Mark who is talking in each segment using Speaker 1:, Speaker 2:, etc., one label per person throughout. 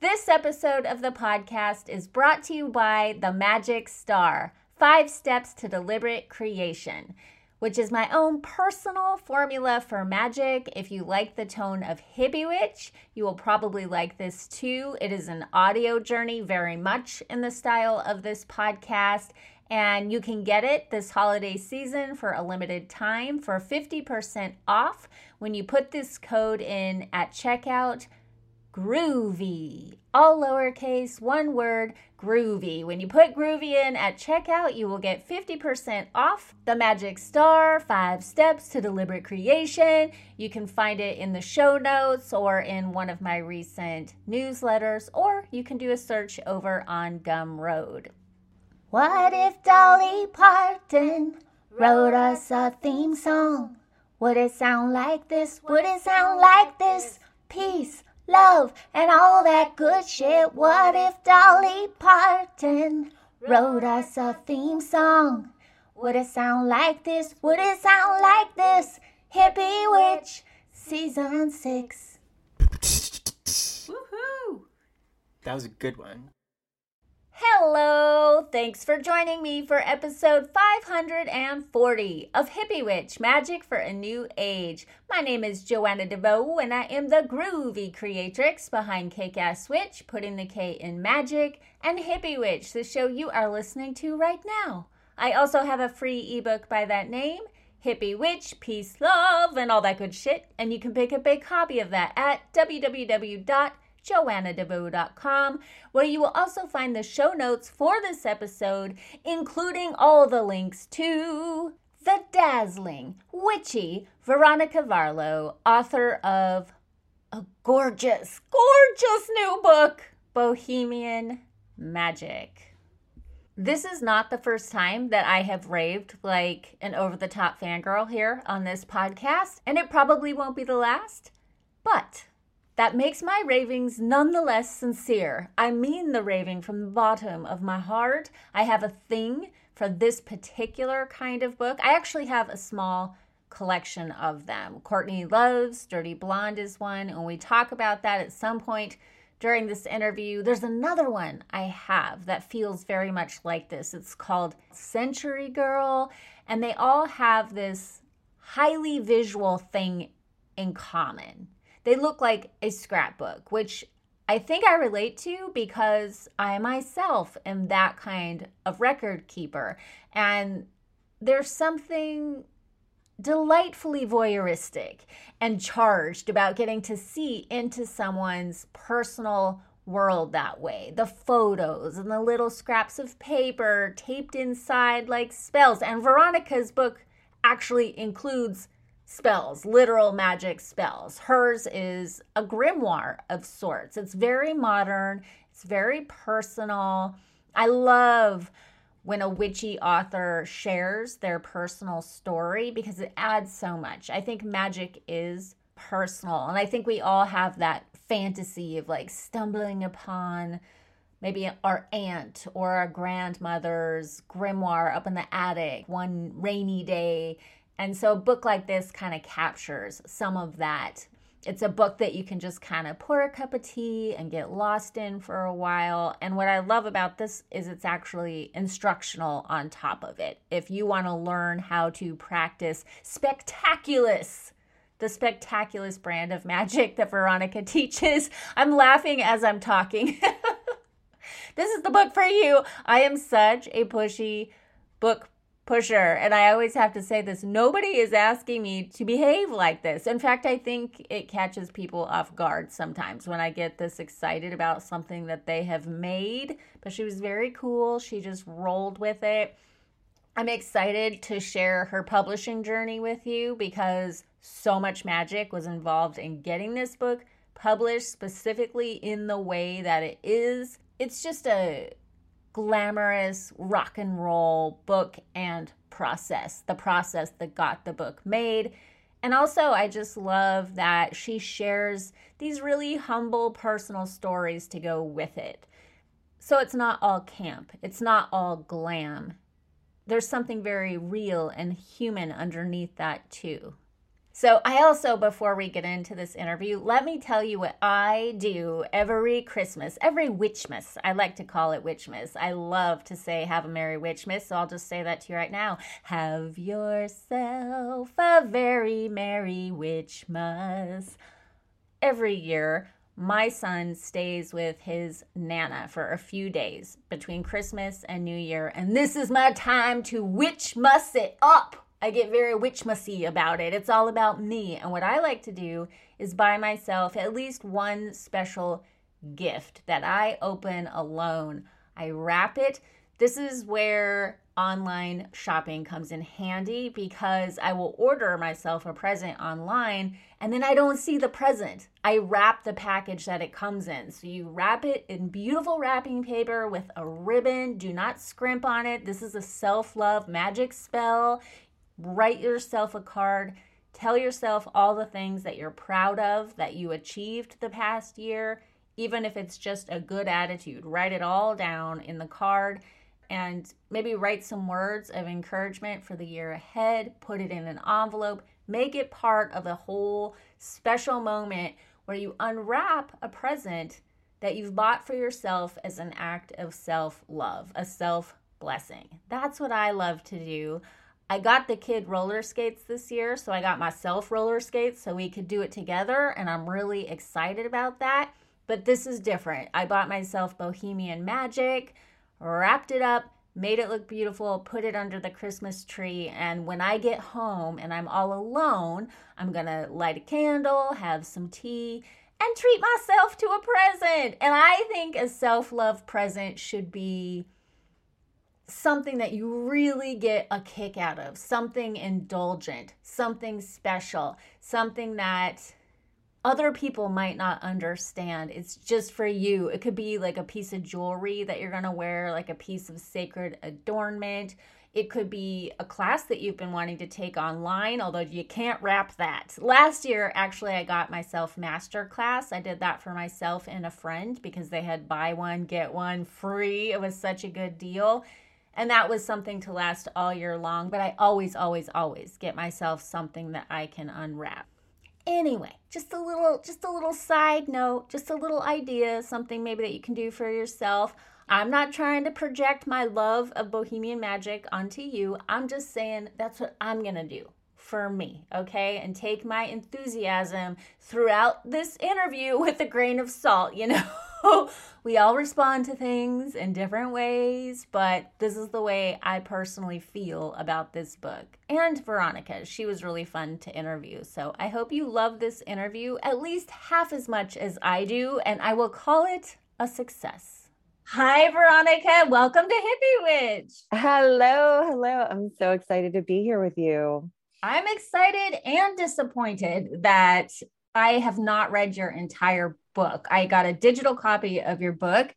Speaker 1: This episode of the podcast is brought to you by The Magic Star Five Steps to Deliberate Creation, which is my own personal formula for magic. If you like the tone of Hippie Witch, you will probably like this too. It is an audio journey, very much in the style of this podcast. And you can get it this holiday season for a limited time for 50% off when you put this code in at checkout groovy. All lowercase, one word, groovy. When you put groovy in at checkout, you will get 50% off the Magic Star Five Steps to Deliberate Creation. You can find it in the show notes or in one of my recent newsletters, or you can do a search over on Gumroad. What if Dolly Parton wrote us a theme song? Would it sound like this? Would it sound like this? Peace love, and all that good shit. What if Dolly Parton wrote us a theme song? Would it sound like this? Would it sound like this? Hippie Witch, season six.
Speaker 2: Woohoo! That was a good one.
Speaker 1: Hello! Thanks for joining me for episode 540 of Hippie Witch Magic for a New Age. My name is Joanna DeVoe, and I am the groovy creatrix behind Kick Ass Witch, putting the K in magic, and Hippie Witch, the show you are listening to right now. I also have a free ebook by that name. Hippie Witch, Peace, Love, and all that good shit. And you can pick up a copy of that at www joannadevoe.com, where you will also find the show notes for this episode, including all the links to the dazzling, witchy Veronica Varlow, author of a gorgeous, gorgeous new book, Bohemian Magic. This is not the first time that I have raved like an over the top fangirl here on this podcast, and it probably won't be the last. But that makes my ravings nonetheless sincere. I mean the raving from the bottom of my heart. I have a thing for this particular kind of book. I actually have a small collection of them. Courtney Love's Dirty Blonde is one, and we talk about that at some point during this interview. There's another one I have that feels very much like this. It's called Century Girl, and they all have this highly visual thing in common they look like a scrapbook, which I think I relate to because I myself am that kind of record keeper. And there's something delightfully voyeuristic and charged about getting to see into someone's personal world that way. The photos and the little scraps of paper taped inside like spells. And Veronica's book actually includes spells, literal magic spells. Hers is a grimoire of sorts. It's very modern, it's very personal. I love when a witchy author shares their personal story because it adds so much. I think magic is personal, and I think we all have that fantasy of like stumbling upon maybe our aunt or our grandmother's grimoire up in the attic one rainy day and so a book like this kind of captures some of that. It's a book that you can just kind of pour a cup of tea and get lost in for a while. And what I love about this is it's actually instructional on top of it. If you want to learn how to practice spectaculus, the spectaculus brand of magic that Veronica teaches, I'm laughing as I'm talking. this is the book for you. I am such a pushy book pusher. And I always have to say this nobody is asking me to behave like this. In fact, I think it catches people off guard sometimes when I get this excited about something that they have made. But she was very cool. She just rolled with it. I'm excited to share her publishing journey with you because so much magic was involved in getting this book published specifically in the way that it is. It's just a glamorous rock and roll book and process, the process that got the book made. And also, I just love that she shares these really humble personal stories to go with it. So it's not all camp, it's not all glam. There's something very real and human underneath that, too. So, I also, before we get into this interview, let me tell you what I do every Christmas, every Witchmas. I like to call it Witchmas. I love to say, Have a Merry Witchmas. So, I'll just say that to you right now. Have yourself a very Merry Witchmas. Every year, my son stays with his nana for a few days between Christmas and New Year, and this is my time to witch Witchmas it up. I get very witchmassy about it. It's all about me. And what I like to do is buy myself at least one special gift that I open alone. I wrap it. This is where online shopping comes in handy because I will order myself a present online and then I don't see the present. I wrap the package that it comes in. So you wrap it in beautiful wrapping paper with a ribbon. Do not scrimp on it. This is a self love magic spell write yourself a card. Tell yourself all the things that you're proud of that you achieved the past year, even if it's just a good attitude. Write it all down in the card and maybe write some words of encouragement for the year ahead. Put it in an envelope. Make it part of the whole special moment where you unwrap a present that you've bought for yourself as an act of self love, a self blessing. That's what I love to do. I got the kid roller skates this year, so I got myself roller skates so we could do it together, and I'm really excited about that. But this is different. I bought myself Bohemian Magic, wrapped it up, made it look beautiful, put it under the Christmas tree, and when I get home and I'm all alone, I'm gonna light a candle, have some tea, and treat myself to a present. And I think a self love present should be something that you really get a kick out of, something indulgent, something special, something that other people might not understand. It's just for you. It could be like a piece of jewelry that you're going to wear, like a piece of sacred adornment. It could be a class that you've been wanting to take online, although you can't wrap that. Last year, actually, I got myself master class. I did that for myself and a friend because they had buy one, get one free. It was such a good deal. And that was something to last all year long. But I always, always, always get myself something that I can unwrap. Anyway, just a little, just a little side note, just a little idea, something maybe that you can do for yourself. I'm not trying to project my love of Bohemian Magic onto you. I'm just saying that's what I'm going to do for me, okay? And take my enthusiasm throughout this interview with a grain of salt, you know? we all respond to things in different ways, but this is the way I personally feel about this book. And Veronica, she was really fun to interview. So I hope you love this interview at least half as much as I do, and I will call it a success. Hi, Veronica. Welcome to Hippie Witch.
Speaker 3: Hello. Hello. I'm so excited to be here with you.
Speaker 1: I'm excited and disappointed that I have not read your entire book. I got a digital copy of your book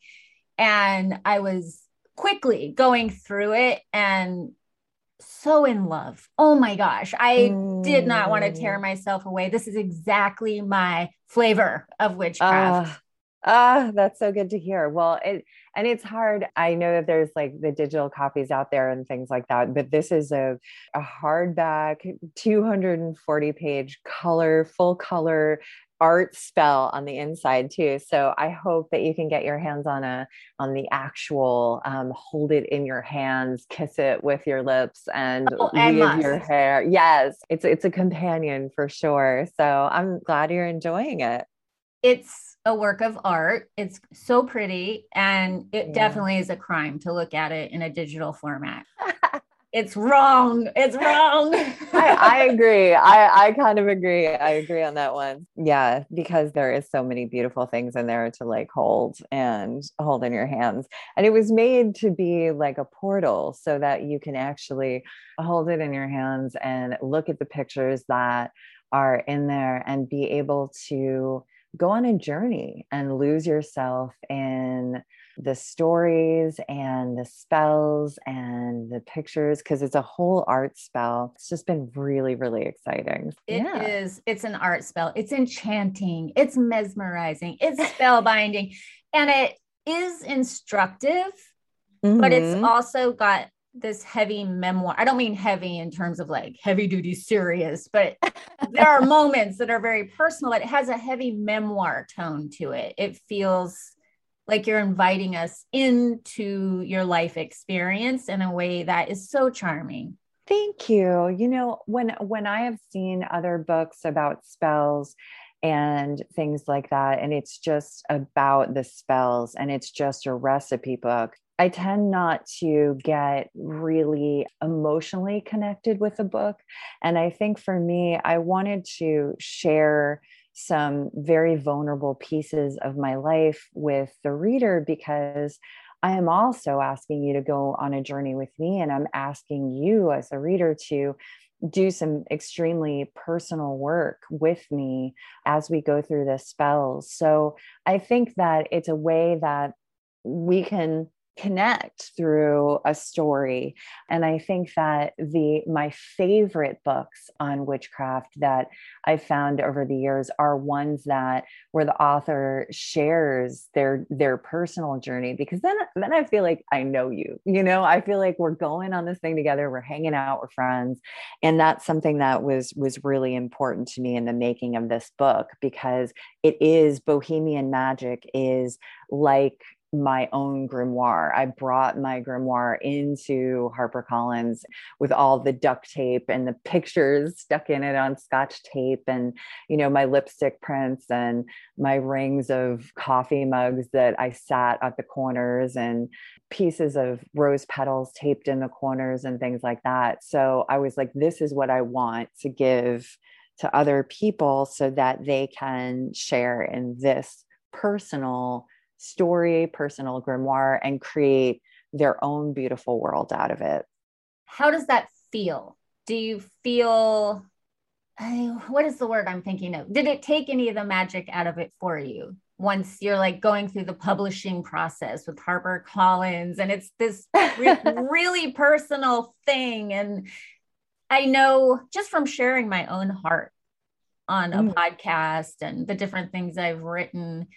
Speaker 1: and I was quickly going through it and so in love. Oh my gosh. I mm. did not want to tear mm. myself away. This is exactly my flavor of witchcraft.
Speaker 3: Uh, Ah, that's so good to hear. Well, it and it's hard. I know that there's like the digital copies out there and things like that, but this is a a hardback 240 page color, full color art spell on the inside too. So I hope that you can get your hands on a on the actual um, hold it in your hands, kiss it with your lips, and oh, leave your hair. Yes, it's it's a companion for sure. So I'm glad you're enjoying it.
Speaker 1: It's a work of art. It's so pretty, and it yeah. definitely is a crime to look at it in a digital format. it's wrong. It's wrong.
Speaker 3: I, I, agree. I, I kind of agree. I agree on that one. Yeah, because there is so many beautiful things in there to like hold and hold in your hands. And it was made to be like a portal so that you can actually hold it in your hands and look at the pictures that are in there and be able to go on a journey and lose yourself in the stories and the spells and the pictures because it's a whole art spell. It's just been really, really exciting.
Speaker 1: It yeah. is. It's an art spell. It's enchanting. It's mesmerizing. It's spellbinding. and it is instructive, mm-hmm. but it's mm-hmm. also got this heavy memoir. I don't mean heavy in terms of like heavy duty serious, but there are moments that are very personal. It has a heavy memoir tone to it. It feels like you're inviting us into your life experience in a way that is so charming.
Speaker 3: Thank you. You know, when when I have seen other books about spells and things like that and it's just about the spells and it's just a recipe book I tend not to get really emotionally connected with a book. And I think for me, I wanted to share some very vulnerable pieces of my life with the reader because I am also asking you to go on a journey with me. And I'm asking you as a reader to do some extremely personal work with me as we go through the spells. So I think that it's a way that we can connect through a story. And i think that the my favorite books on witchcraft that i've found over the years are ones that where the author shares their their personal journey because then then i feel like i know you you know? I feel like we're going on this thing together we're hanging out we're friends. And that's something that was was really important to me in the making of this book because it is bohemian magic is like my own grimoire. I brought my grimoire into HarperCollins with all the duct tape and the pictures stuck in it on scotch tape and you know my lipstick prints and my rings of coffee mugs that I sat at the corners and pieces of rose petals taped in the corners and things like that. So I was like this is what I want to give to other people so that they can share in this personal story, personal grimoire, and create their own beautiful world out of it.
Speaker 1: How does that feel? Do you feel, what is the word I'm thinking of? Did it take any of the magic out of it for you? Once you're like going through the publishing process with Harper Collins, and it's this re- really personal thing. And I know just from sharing my own heart on a mm. podcast and the different things I've written,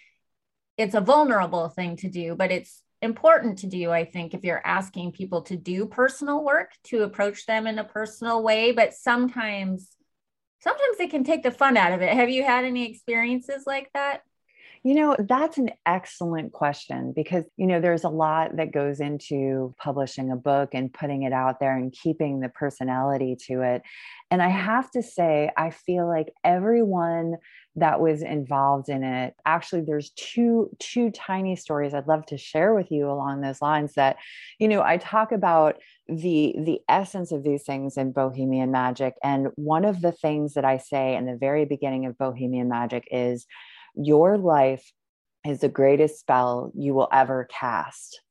Speaker 1: it's a vulnerable thing to do, but it's important to do, I think, if you're asking people to do personal work, to approach them in a personal way. But sometimes, sometimes they can take the fun out of it. Have you had any experiences like that?
Speaker 3: You know, that's an excellent question because, you know, there's a lot that goes into publishing a book and putting it out there and keeping the personality to it. And I mm-hmm. have to say, I feel like everyone that was involved in it. Actually there's two two tiny stories i'd love to share with you along those lines that you know i talk about the the essence of these things in bohemian magic. And one of the things that i say in the very beginning of bohemian magic is your life is the greatest spell you will ever cast.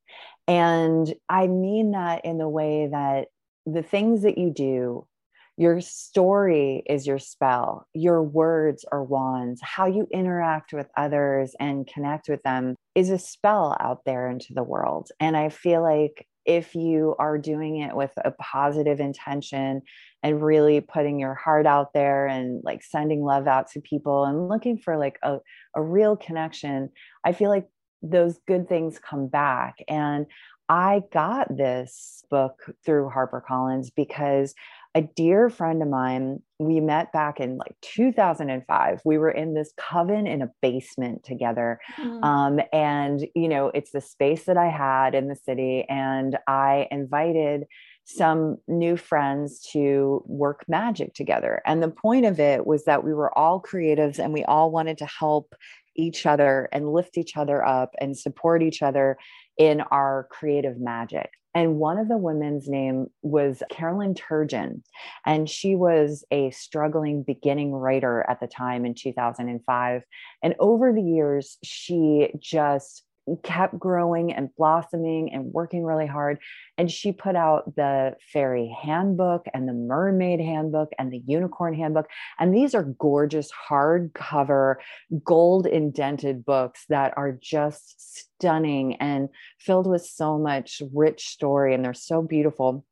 Speaker 3: And i mean that in the way that the things that you do your story is your spell. Your words are wands. How you interact with others and connect with them is a spell out there into the world. And I feel like if you are doing it with a positive intention and really putting your heart out there and like sending love out to people and looking for like a, a real connection, I feel like those good things come back. And I got this book through HarperCollins because a dear friend of mine, we met back in like 2005. We were in this coven in a basement together. Mm-hmm. Um, and, you know, it's the space that I had in the city. And I invited some new friends to work magic together. And the point of it was that we were all creatives and we all wanted to help each other and lift each other up and support each other in our creative magic. And one of the women's name was Carolyn Turgeon. And she was a struggling beginning writer at the time in 2005. And over the years, she just kept growing and blossoming and working really hard. And she put out the fairy handbook and the mermaid handbook and the unicorn handbook. And these are gorgeous hardcover, gold indented books that are just stunning and filled with so much rich story. And they're so beautiful.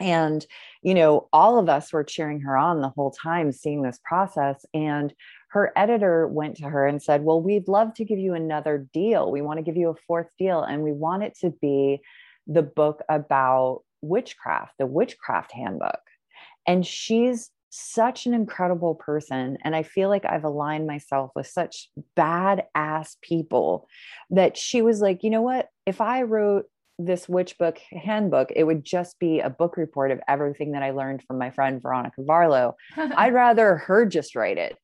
Speaker 3: And, you know, all of us were cheering her on the whole time, seeing this process. And her editor went to her and said, Well, we'd love to give you another deal. We want to give you a fourth deal, and we want it to be the book about witchcraft, the witchcraft handbook. And she's such an incredible person. And I feel like I've aligned myself with such badass people that she was like, you know what? If I wrote this witch book handbook, it would just be a book report of everything that I learned from my friend Veronica Varlow. I'd rather her just write it.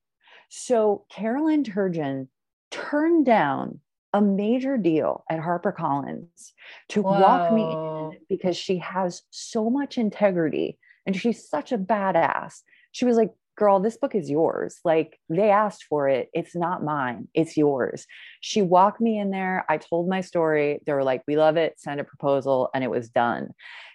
Speaker 3: So Carolyn Turgeon turned down a major deal at HarperCollins to Whoa. walk me in because she has so much integrity and she's such a badass. She was like, girl, this book is yours. Like they asked for it. It's not mine. It's yours. She walked me in there. I told my story. They were like, we love it. Send a proposal. And it was done.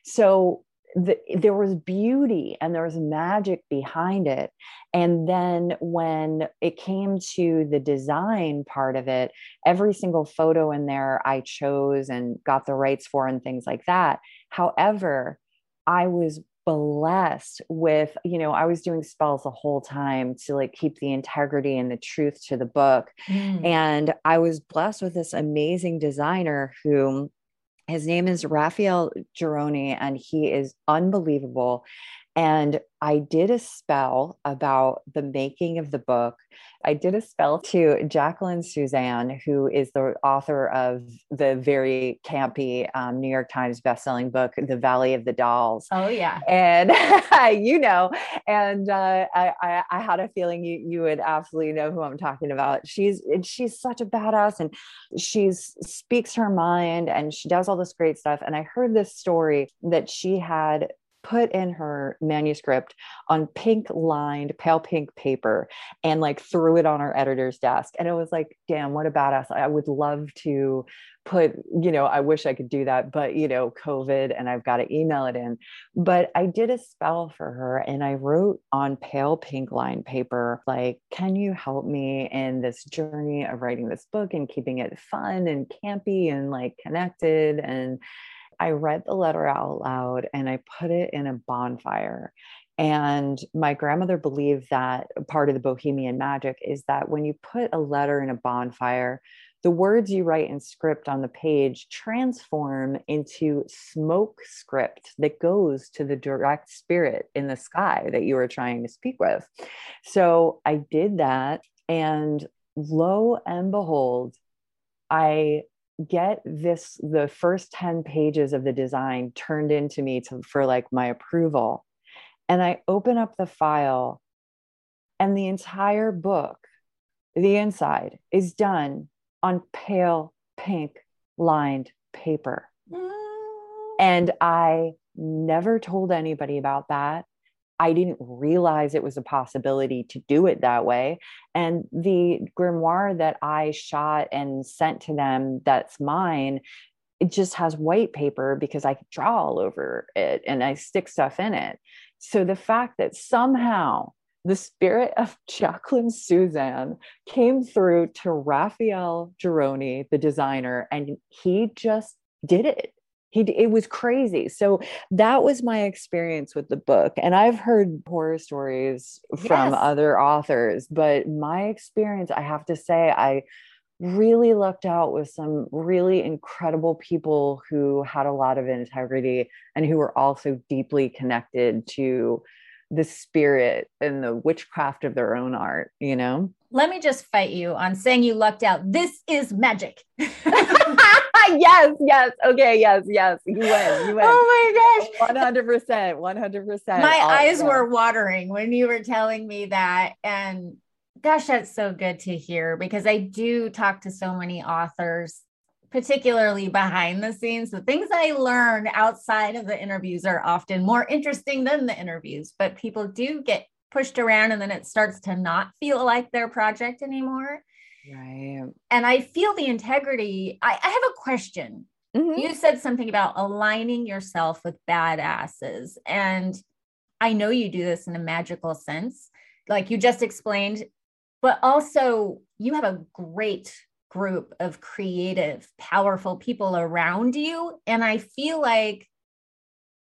Speaker 3: So the, there was beauty and there was magic behind it. And then when it came to the design part of it, every single photo in there I chose and got the rights for and things like that. However, I was blessed with you know i was doing spells the whole time to like keep the integrity and the truth to the book mm. and i was blessed with this amazing designer who his name is Raphael Gironi, and he is unbelievable. And I did a spell about the making of the book. I did a spell to Jacqueline Susann, who is the author of the very campy um, New York Times bestselling book, The Valley of the Dolls.
Speaker 1: Oh, yeah.
Speaker 3: And you know, and uh, I, I, I, had a feeling you, you would absolutely know who I'm talking about. She's, she's such a badass and she speaks her mind and she does all this great stuff. And I heard this story that she had put in her manuscript on pink lined pale pink paper and like threw it on our editor's desk. And it was like damn what a badass. I would love to put you know i wish i could do that but you know covid and i've got to email it in. But i did a spell for her and i wrote on pale pink lined paper like can you help me in this journey of writing this book and keeping it fun and campy and like connected? And I read the letter out loud and I put it in a bonfire. And my grandmother believed that part of the bohemian magic is that when you put a letter in a bonfire, the words you write in script on the page transform into smoke script that goes to the direct spirit in the sky that you were trying to speak with. So I did that. And lo and behold, I get this the first 10 pages of the design turned into me to, for like my approval. And i open up the file and the entire book the inside is done on pale pink lined paper. Mm. and i never told anybody about that I didn't realize it was a possibility to do it that way. And the grimoire that I shot and sent to them, that's mine, it just has white paper because I draw all over it and I stick stuff in it. So the fact that somehow the spirit of Jacqueline Susann came through to Raphael Gironi, the designer, and he just did it he it was crazy. So that was my experience with the book and i've heard horror stories from yes. other authors but my experience i have to say i really lucked out with some really incredible people who had a lot of integrity and who were also deeply connected to the spirit and the witchcraft of their own art you know?
Speaker 1: Let me just fight you on saying you lucked out. This is magic
Speaker 3: yes, yes. Okay, yes, yes. You win. You win.
Speaker 1: Oh
Speaker 3: my gosh. 100%. 100%.
Speaker 1: My eyes were watering when you were telling me that. And gosh, that's so good to hear because I do talk to so many authors, particularly behind the scenes. The things I learn outside of the interviews are often more interesting than the interviews, but people do get pushed around and then it starts to not feel like their project anymore.
Speaker 3: Right.
Speaker 1: And I feel the integrity. I, I have a question. Mm-hmm. You said something about aligning yourself with badasses. And I know you do this in a magical sense, like you just explained, but also you have a great group of creative, powerful people around you. And I feel like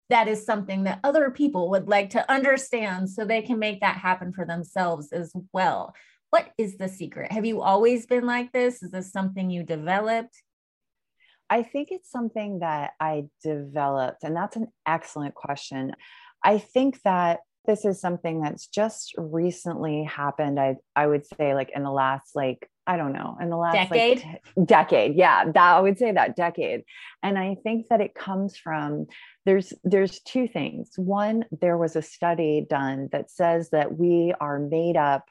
Speaker 1: that is something that other people would like to understand so they can make that happen for themselves as well. What is the secret? Have you always been like this? Is this something you developed?
Speaker 3: I think it's something that I developed, and that's an excellent question. I think that this is something that's just recently happened. I I would say like in the last like I don't know in the last
Speaker 1: decade
Speaker 3: like, decade yeah that I would say that decade and I think that it comes from there's there's two things one there was a study done that says that we are made up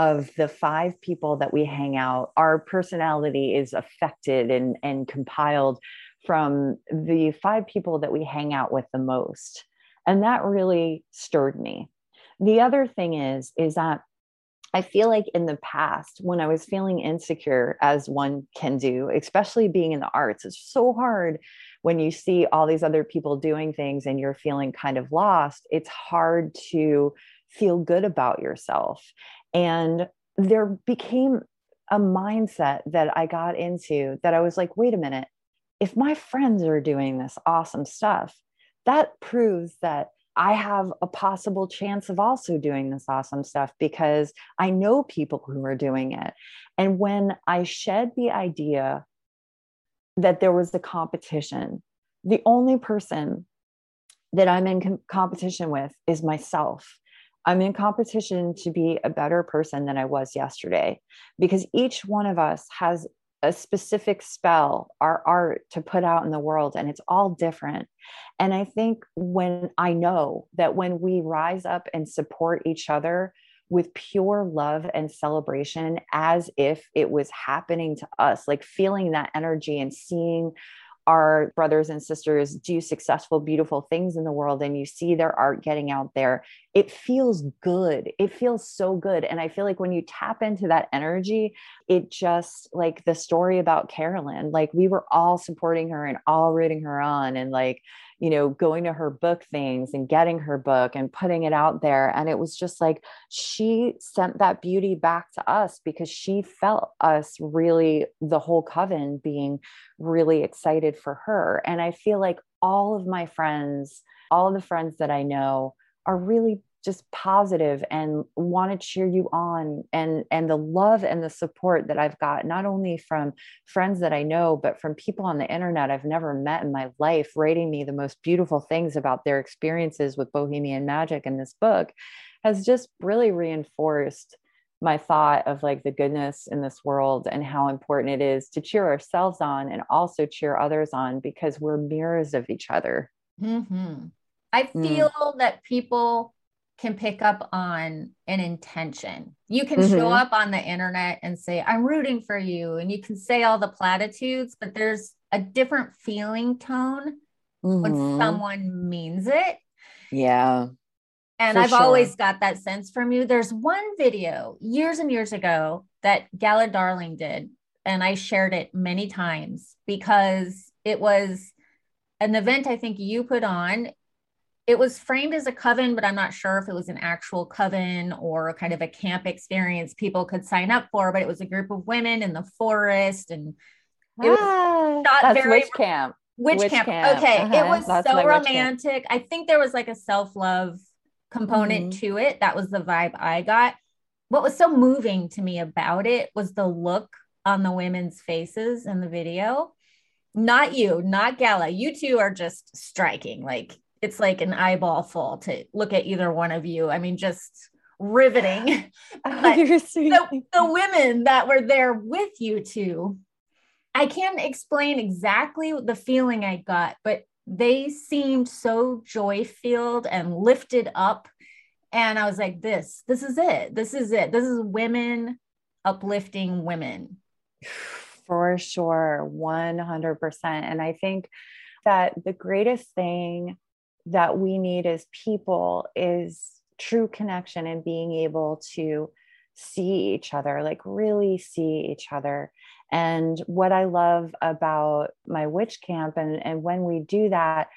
Speaker 3: of the five people that we hang out our personality is affected and and compiled from the five people that we hang out with the most and that really stirred me the other thing is is that I feel like in the past, when I was feeling insecure, as one can do, especially being in the arts, it's so hard when you see all these other people doing things and you're feeling kind of lost. It's hard to feel good about yourself. And there became a mindset that I got into that I was like, wait a minute, if my friends are doing this awesome stuff, that proves that I have a possible chance of also doing this awesome stuff because I know people who are doing it. And when I shed the idea that there was a competition, the only person that I'm in com- competition with is myself. I'm in competition to be a better person than I was yesterday because each one of us has a specific spell, our art to put out in the world, and it's all different. And I think when I know that when we rise up and support each other with pure love and celebration, as if it was happening to us, like feeling that energy and seeing our brothers and sisters do successful, beautiful things in the world and you see their art getting out there, it feels good. It feels so good. And I feel like when you tap into that energy, it just like the story about Carolyn, like we were all supporting her and all rooting her on. And like, you know, going to her book things and getting her book and putting it out there. And it was just like she sent that beauty back to us because she felt us really, the whole coven being really excited for her. And I feel like all of my friends, all of the friends that I know are really just positive and want to cheer you on and and the love and the support that I've got not only from friends that I know but from people on the internet I've never met in my life rating me the most beautiful things about their experiences with bohemian magic in this book has just really reinforced my thought of like the goodness in this world and how important it is to cheer ourselves on and also cheer others on because we're mirrors of each other.
Speaker 1: Mm-hmm. I mm. feel mm. that people can pick up on an intention. You can mm-hmm. show up on the internet and say, I'm rooting for you. And you can say all the platitudes, but there's a different feeling tone mm-hmm. when someone means it.
Speaker 3: Yeah.
Speaker 1: And I've sure. always got that sense from you. There's one video years and years ago that Gala Darling did, and I shared it many times because it was an event I think you put on it was framed as a coven, but I'm not sure if it was an actual coven or kind of a camp experience people could sign up for. But it was a group of women in the forest, and
Speaker 3: it ah, was very witch camp.
Speaker 1: Witch, witch camp. camp. Okay, uh-huh. it was that's so romantic. I think there was like a self love component mm-hmm. to it. That was the vibe I got. What was so moving to me about it was the look on the women's faces in the video. Not you, not Gala. You two are just striking. Like it's like an eyeball full to look at either one of you. I mean, just riveting. Oh, the, the women that were there with you two, I can't explain exactly the feeling I got, but they seemed so joy filled and lifted up. And I was like, this, this is it. This is it. This is women uplifting women.
Speaker 3: For sure, 100%. And I think that the greatest thing that we need as people is true connection and being able to see each other, like really see each other. And what I love about my witch camp, and, and when we do that,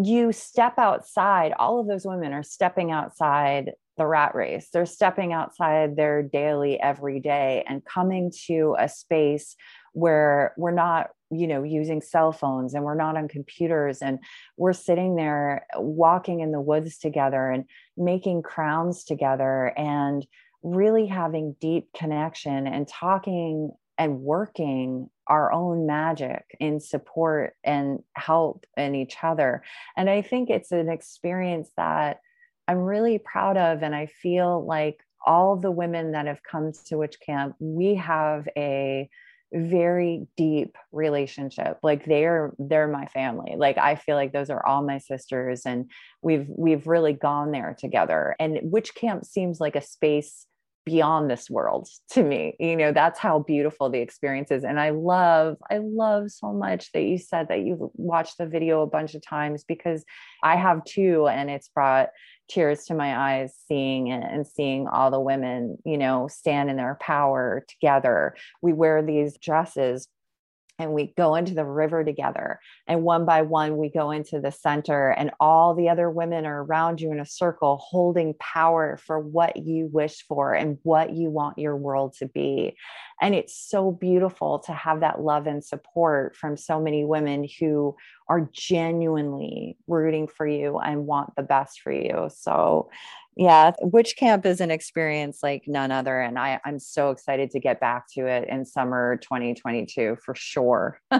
Speaker 3: you step outside, all of those women are stepping outside the rat race. They're stepping outside their daily, every day, and coming to a space where we're not you know using cell phones and we're not on computers and we're sitting there walking in the woods together and making crowns together and really having deep connection and talking and working our own magic in support and help in each other. And I think it's an experience that I'm really proud of. And I feel like all the women that have come to Witch Camp, we have a very deep relationship like they're they're my family like i feel like those are all my sisters and we've we've really gone there together and witch camp seems like a space beyond this world to me you know that's how beautiful the experience is and i love i love so much that you said that you've watched the video a bunch of times because i have too and it's brought tears to my eyes seeing it and seeing all the women you know stand in their power together. We wear these dresses and we go into the river together. And one by one, we go into the center, and all the other women are around you in a circle, holding power for what you wish for and what you want your world to be. And it's so beautiful to have that love and support from so many women who are genuinely rooting for you and want the best for you. So, yeah, Witch Camp is an experience like none other. And I, I'm so excited to get back to it in summer 2022 for sure.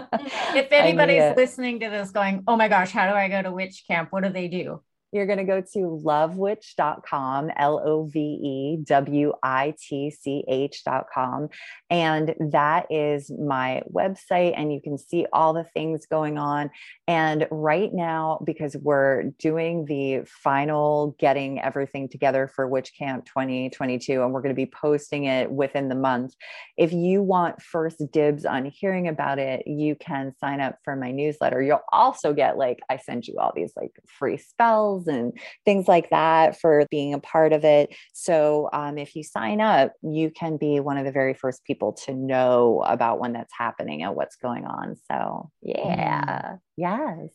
Speaker 1: Mm, if anybody's listening to this going, oh my gosh, how do I go to Witch Camp? What do they do?
Speaker 3: You're going to go to lovewitch.com, L O V E W I T C H.com. And that is my website. And you can see all the things going on. And right now, because we're doing the final getting everything together for Witch Camp 2022, and we're going to be posting it within the month. If you want first dibs on hearing about it, you can sign up for my newsletter. You'll also get like, I send you all these like free spells and things like that for being a part of it. So um, if you sign up, you can be one of the very first people to know about when that's happening and what's going on. So yeah, mm. yes.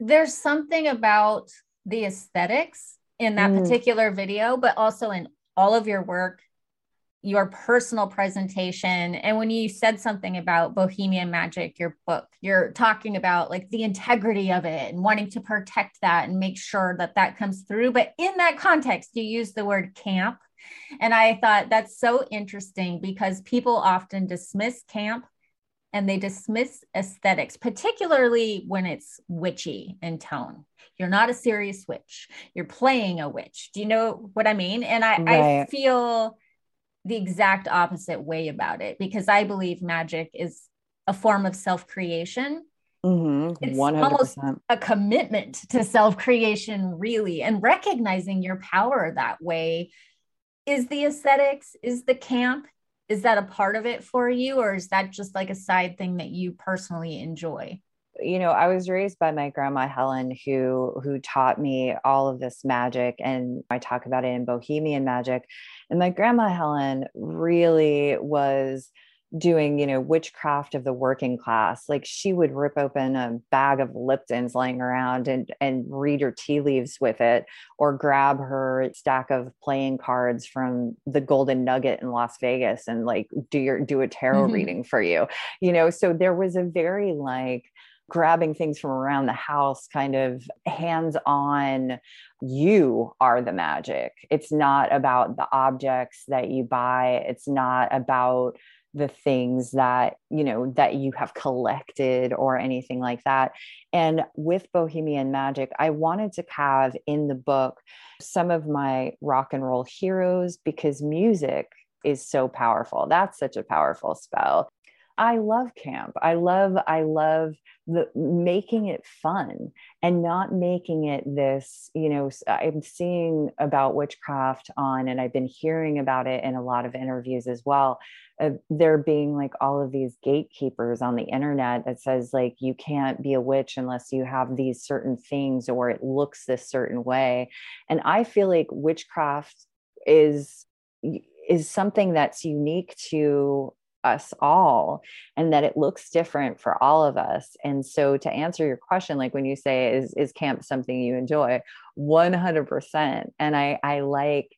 Speaker 1: There's something about the aesthetics in that mm. particular video, but also in all of your work your personal presentation and when you said something about bohemian magic your book you're talking about like the integrity of it and wanting to protect that and make sure that that comes through. But in that context you use the word camp and i thought that's so interesting because people often dismiss camp and they dismiss aesthetics particularly when it's witchy in tone. You're not a serious witch. You're playing a witch. Do you know what i mean? And i, right. I feel the exact opposite way about it because I believe magic is a form of self creation.
Speaker 3: Mm-hmm.
Speaker 1: It's almost a commitment to self creation, really, and recognizing your power that way. Is the aesthetics, is the camp, is that a part of it for you, or is that just like a side thing that you personally enjoy?
Speaker 3: You know i was raised by my grandma helen who who taught me all of this magic and i talk about it in bohemian magic and my grandma helen really was doing you know witchcraft of the working class like she would rip open a bag of liptons laying around and and read her tea leaves with it or grab her stack of playing cards from the golden nugget in las vegas and like do your do a tarot mm-hmm. reading for you you know so there was a very like grabbing things from around the house, kind of hands on. You are the magic. It's not about the objects that you buy, it's not about the things that you know that you have collected or anything like that and with bohemian magic i wanted to have in the book some of my rock and roll heroes because music is so powerful that's such a powerful spell I love camp. I love I love the making it fun and not making it this, you know, I'm seeing about witchcraft on and I've been hearing about it in a lot of interviews as well. Uh, there being like all of these gatekeepers on the internet that says like you can't be a witch unless you have these certain things or it looks this certain way. And I feel like witchcraft is is something that's unique to us all and that it looks different for all of us. And so to answer your question like when you say is is camp something you enjoy? 100% and i i like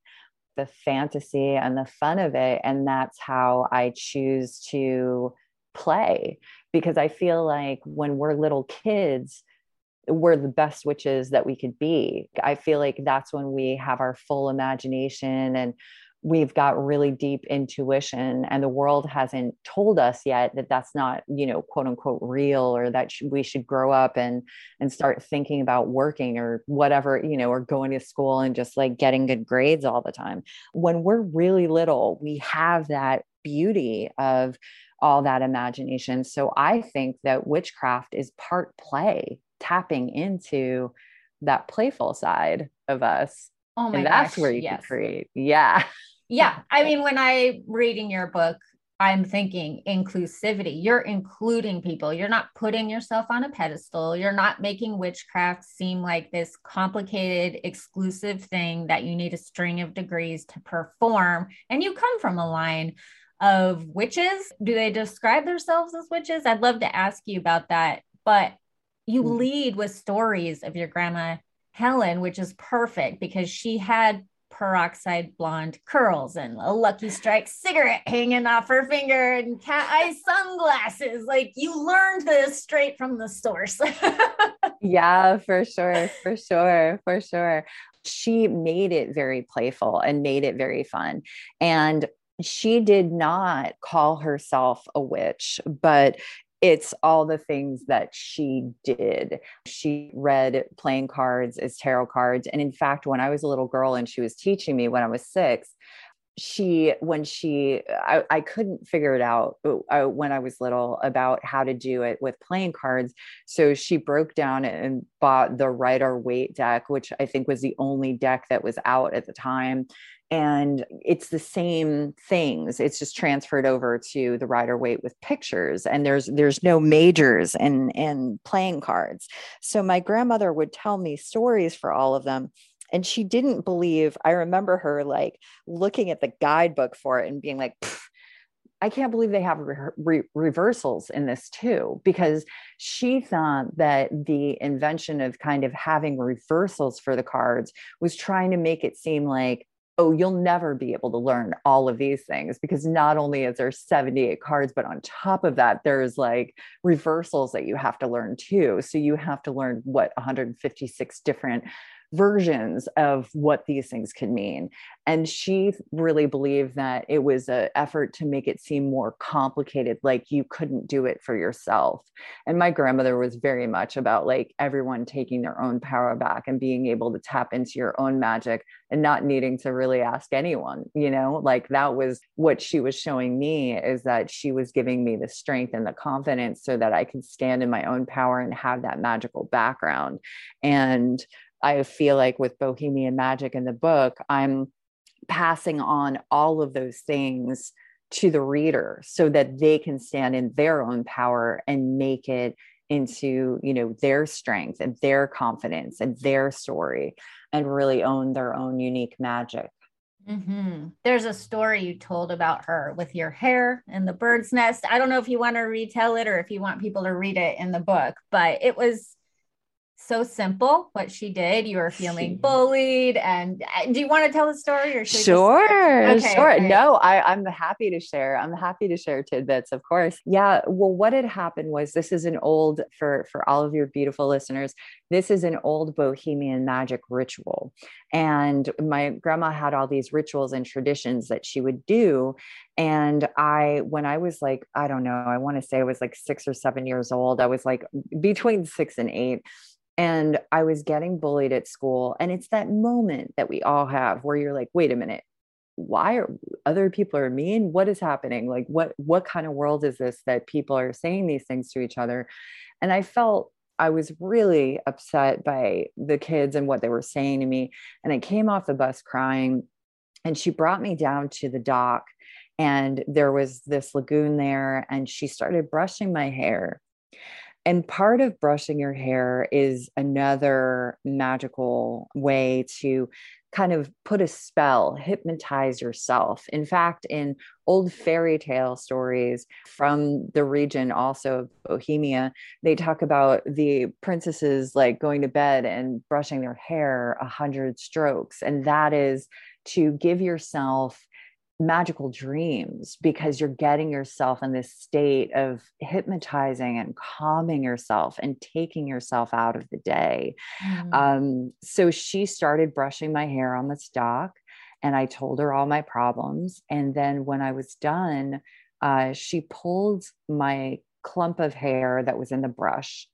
Speaker 3: the fantasy and the fun of it and that's how i choose to play. Because i feel like when we're little kids we're the best witches that we could be. I feel like that's when we have our full imagination and we've got really deep intuition and the world hasn't told us yet that that's not you know quote unquote real or that sh- we should grow up and and start thinking about working or whatever you know or going to school and just like getting good grades all the time. When we're really little we have that beauty of all that imagination. So i think that witchcraft is part play tapping into that playful side of us.
Speaker 1: Oh my
Speaker 3: and that's
Speaker 1: gosh,
Speaker 3: where you
Speaker 1: yes.
Speaker 3: can create yeah
Speaker 1: Yeah. I mean, when i'm reading your book, I'm thinking inclusivity. You're including people. You're not putting yourself on a pedestal. You're not making witchcraft seem like this complicated, exclusive thing that you need a string of degrees to perform. And you come from a line of witches. Do they describe themselves as witches? I'd love to ask you about that. But you
Speaker 3: Mhm.
Speaker 1: lead with stories of your grandma Helen, which is perfect because she had peroxide blonde curls and a Lucky Strike cigarette hanging off her finger and cat eye sunglasses. Like you learned this straight from the source.
Speaker 3: yeah for sure for sure for sure she made it very playful and made it very fun and she did not call herself a witch but it's all the things that she did. She read playing cards as tarot cards. And in fact, when I was a little girl and she was teaching me when I was six, she when she I, I couldn't figure it out uh, when i was little about how to do it with playing cards so she broke down and bought the rider waite deck which i think was the only deck that was out at the time and it's the same things. It's just transferred over to the Rider Waite with pictures and there's there's no majors in in playing cards. So my grandmother would tell me stories for all of them and she didn't believe i remember her like looking at the guidebook for it and being like I can't believe they have re- reversals in this too, because she thought that the invention of kind of having reversals for the cards was trying to make it seem like, oh, you'll never be able to learn all of these things because not only is there 78 cards, but on top of that, there's like reversals that you have to learn too. So you have to learn what 156 different versions of what these things could mean. And she really believed that it was an effort to make it seem more complicated like you couldn't do it for yourself. And my grandmother was very much about like everyone taking their own power back and being able to tap into your own magic and not needing to really ask anyone you know? Like that was what she was showing me is that she was giving me the strength and the confidence so that i could stand in my own power and have that magical background. And I feel like with Bohemian Magic in the book, I'm passing on all of those things to the reader so that they can stand in their own power and make it into you know their strength and their confidence and their story and really own their own unique magic
Speaker 1: mm-hmm. there's a story you told about her with your hair and the bird's nest i don't know if you want to retell it or if you want people to read it in the book but it was so simple what she did. You were feeling bullied, and uh, do you want to tell the story or
Speaker 3: sure, just... okay, sure? No, I, I'm happy to share. I'm happy to share tidbits, of course. Yeah. Well, what had happened was this is an old for for all of your beautiful listeners. This is an old Bohemian magic ritual, and my grandma had all these rituals and traditions that she would do. And I, when I was like, I don't know, I want to say I was like six or seven years old. I was like between six and eight and I was getting bullied at school. And it's that moment that we all have where you're like, wait a minute, why are other people are mean? What is happening? Like what what kind of world is this that people are saying these things to each other? And I felt I was really upset by the kids and what they were saying to me. And I came off the bus crying. And she brought me down to the dock and there was this lagoon there and she started brushing my hair and part of brushing your hair is another magical way to kind of put a spell, hypnotize yourself. In fact, in old fairy tale stories from the region, also of Bohemia, they talk about the princesses like going to bed and brushing their hair a hundred strokes. And that is to give yourself magical dreams because you're getting yourself in this state of hypnotizing and calming yourself and taking yourself out of the day. Mm. Um, so she started brushing my hair on the stock. and I told her all my problems. And then when I was done, uh, she pulled my clump of hair that was in the brush,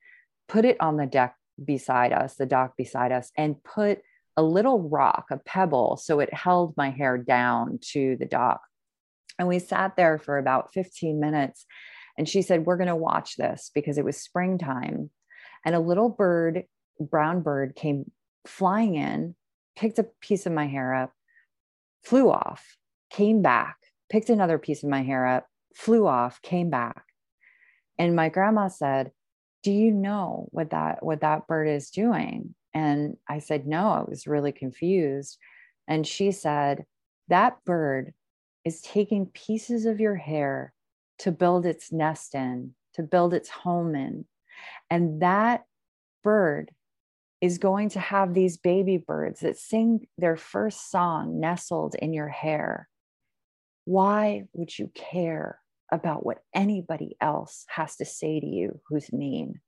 Speaker 3: put it on the deck beside us, the dock beside us, and put a little rock, a pebble, so it held my hair down to the dock. And we sat there for about 15 minutes. And she said, We're going to watch this because it was springtime. And a little bird, brown bird, came flying in, picked a piece of my hair up, flew off, came back, picked another piece of my hair up, flew off, came back. And my grandma said, "Do you know what that what that bird is doing?" And I said, "No, I was really confused." And she said, "That bird is taking pieces of your hair to build its nest in, to build its home in. And that bird is going to have these baby birds that sing their first song nestled in your hair. Why would you care about what anybody else has to say to you who's mean?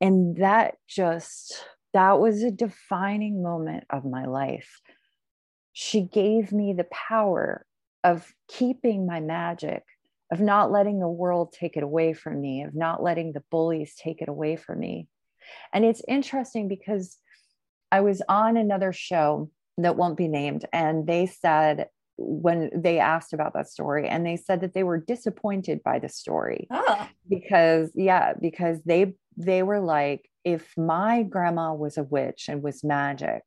Speaker 3: And that just, that was a defining moment of my life. She gave me the power of keeping my magic, of not letting the world take it away from me, of not letting the bullies take it away from me. And it's interesting because I was on another show that won't be named, and they said, when they asked about that story and they said that they were disappointed by the story oh. because yeah because they they were like if my grandma was a witch and was magic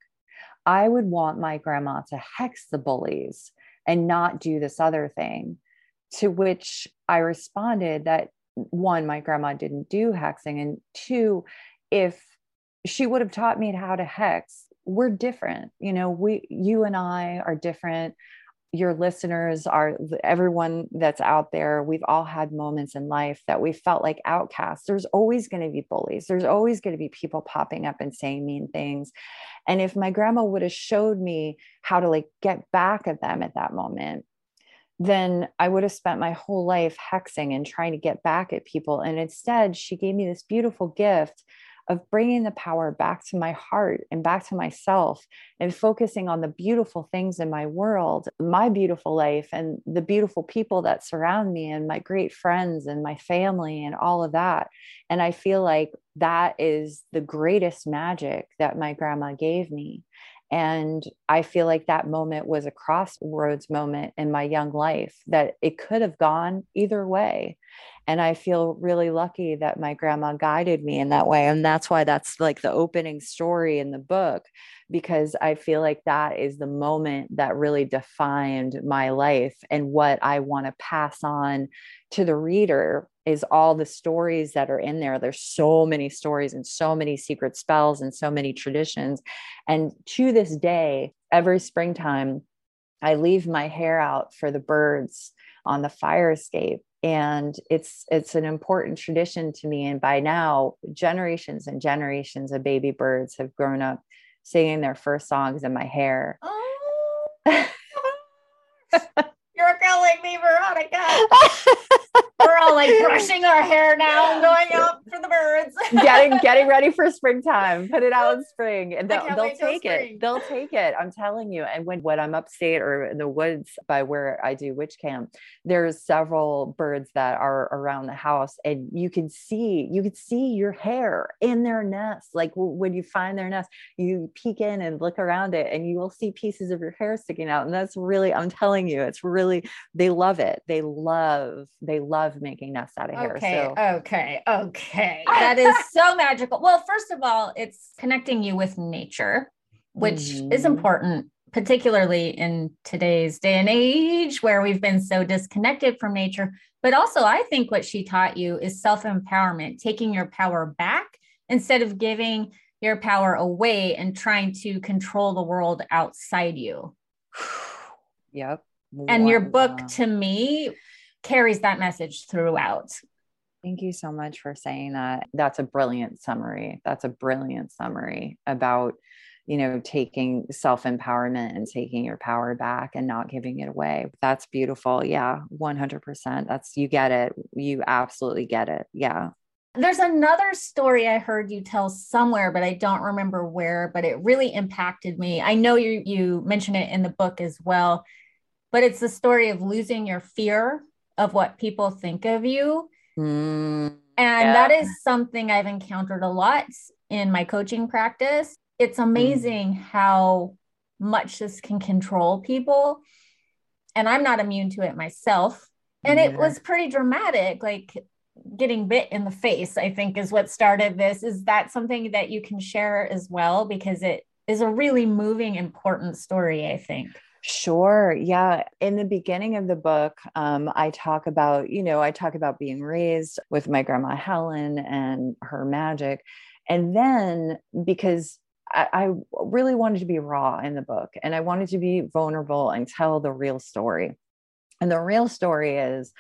Speaker 3: i would want my grandma to hex the bullies and not do this other thing. To which i responded that one my grandma didn't do hexing and two if she would have taught me how to hex we're different. You know we you and i are different your listeners are everyone that's out there we've all had moments in life that we felt like outcasts. There's always going to be bullies. There's always going to be people popping up and saying mean things. And if my grandma would have showed me how to like get back at them at that moment then I would have spent my whole life hexing and trying to get back at people. And instead, she gave me this beautiful gift of bringing the power back to my heart and back to myself and focusing on the beautiful things in my world, my beautiful life, and the beautiful people that surround me, and my great friends and my family, and all of that. And I feel like that is the greatest magic that my grandma gave me. And I feel like that moment was a crossroads moment in my young life that it could have gone either way. And I feel really lucky that my grandma guided me in that way. And that's why that's like the opening story in the book, because I feel like that is the moment that really defined my life and what I want to pass on to the reader is all the stories that are in there. There's so many stories and so many secret spells and so many traditions. And to this day, every springtime, I leave my hair out for the birds on the fire escape and it's it's an important tradition to me and by now generations and generations of baby birds have grown up singing their first songs in my hair oh.
Speaker 1: you're calling me veronica we're all like brushing our hair now, going out for the birds.
Speaker 3: getting getting ready for springtime. Put it out in spring, and they'll, they'll take it. They'll take it. I'm telling you. And when when I'm upstate or in the woods by where I do witch camp, there's several birds that are around the house, and you can see you can see your hair in their nest. Like when you find their nest, you peek in and look around it, and you will see pieces of your hair sticking out. And that's really, I'm telling you, it's really they love it. They love they love making nests out of hair.
Speaker 1: Okay, so. okay, okay. That is so magical. Well, first of all, it's connecting you with nature, which mm-hmm. is important, particularly in today's day and age where we've been so disconnected from nature. But also, I think what she taught you is self empowerment, taking your power back instead of giving your power away and trying to control the world outside you.
Speaker 3: Yep.
Speaker 1: And your book to me carries that message throughout.
Speaker 3: Thank you so much for saying that. That's a brilliant summary. That's a brilliant summary about, you know, taking self empowerment and taking your power back and not giving it away. That's beautiful. Yeah, 100%. That's, you get it. You absolutely get it. Yeah.
Speaker 1: There's another story I heard you tell somewhere, but I don't remember where, but it really impacted me. I know you you mention it in the book as well, but it's the story of losing your fear of what people think of you. Mm, and yeah. that is something I've encountered a lot in my coaching practice. It's mm. amazing mm. how much this can control people. And I'm not immune to it myself. And yeah. it was pretty dramatic. Like getting bit in the face i think is what started this is that something that you can share as well because it is a really moving important story i think
Speaker 3: Sure. Yeah. In the beginning of the book, um, I talk about, you know, I talk about being raised with my grandma Helen and her magic. And then because I, I really wanted to be raw in the book and I wanted to be vulnerable and tell the real story. And the real story is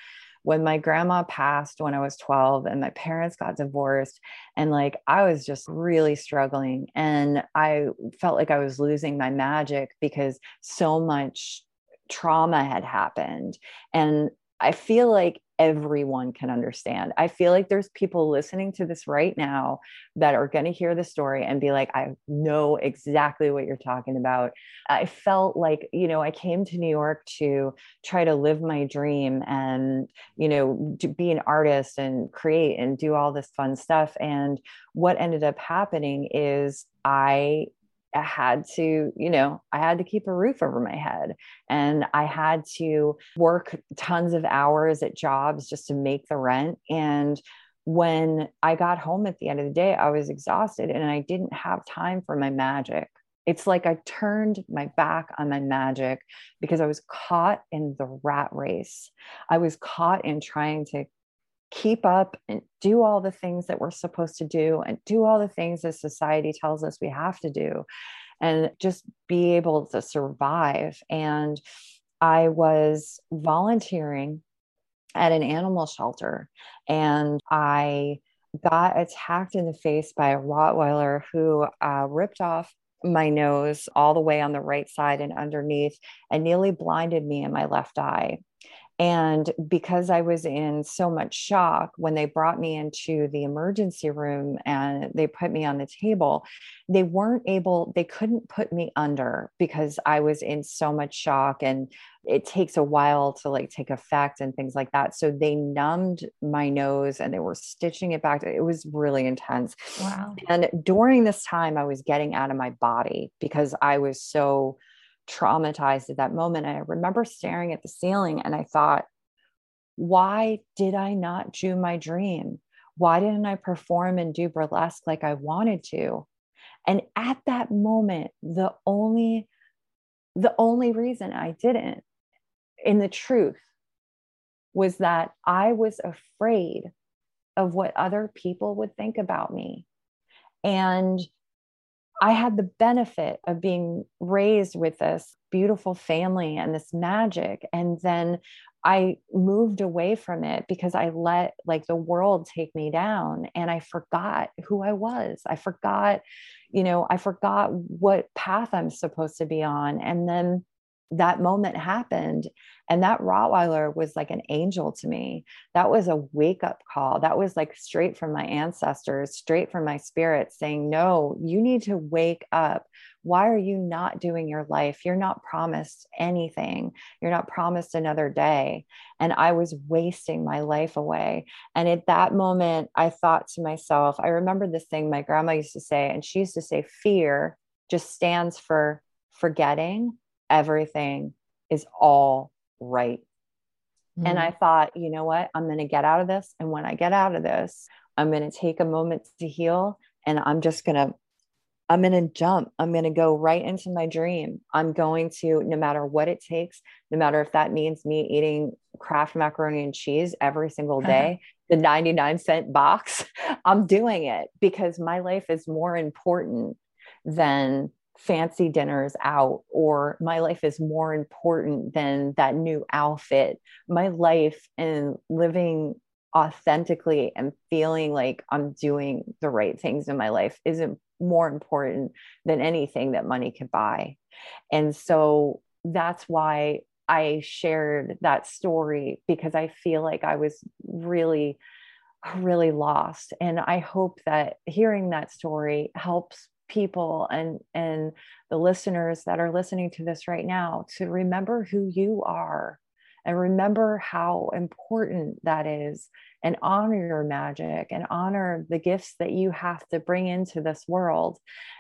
Speaker 3: when my grandma passed when I was 12 and my parents got divorced and like I was just really struggling and I felt like I was losing my magic because so much trauma had happened and I feel like everyone can understand. I feel like there's people listening to this right now that are going to hear the story and be like, I know exactly what you're talking about. I felt like, you know, I came to New York to try to live my dream and, you know, to be an artist and create and do all this fun stuff. And what ended up happening is I I had to, you know, I had to keep a roof over my head and I had to work tons of hours at jobs just to make the rent. And when I got home at the end of the day, I was exhausted and I didn't have time for my magic. It's like I turned my back on my magic because I was caught in the rat race. I was caught in trying to keep up and do all the things that we're supposed to do and do all the things that society tells us we have to do and just be able to survive. And I was volunteering at an animal shelter and I got attacked in the face by a Rottweiler who uh, ripped off my nose all the way on the right side and underneath and nearly blinded me in my left eye. And because I was in so much shock when they brought me into the emergency room and they put me on the table, they weren't able, they couldn't put me under because I was in so much shock and it takes a while to like take effect and things like that. So they numbed my nose and they were stitching it back. It was really intense.
Speaker 1: Wow.
Speaker 3: And during this time, I was getting out of my body because I was so traumatized at that moment. And I remember staring at the ceiling and I thought, why did I not do my dream? Why didn't I perform and do burlesque like I wanted to? And at that moment, the only the only reason I didn't in the truth was that I was afraid of what other people would think about me. And I had the benefit of being raised with this beautiful family and this magic. And then I moved away from it because I let like the world take me down and I forgot who I was. I forgot, you know, I forgot what path I'm supposed to be on. And then that moment happened and that rottweiler was like an angel to me. That was a wake up call. That was like straight from my ancestors straight from my spirit saying no you need to wake up. Why are you not doing your life? You're not promised anything. You're not promised another day. And i was wasting my life away. And at that moment i thought to myself i remember this thing my grandma used to say and she used to say fear just stands for forgetting everything is all right. Mm-hmm. And I thought, you know what? I'm going to get out of this. And when I get out of this, I'm going to take a moment to heal and I'm just going to I'm going to jump. I'm going to go right into my dream. I'm going to, no matter what it takes, no matter if that means me eating Kraft macaroni and cheese every single day, the 99 cent box, I'm doing it because my life is more important than fancy dinners out or my life is more important than that new outfit my life and living authentically and feeling like i'm doing the right things in my life isn't more important than anything that money could buy and so that's why i shared that story because i feel like i was really really lost. And I hope that hearing that story helps people and and the listeners that are listening to this right now to remember who you are and remember how important that is and honor your magic and honor the gifts that you have to bring into this world.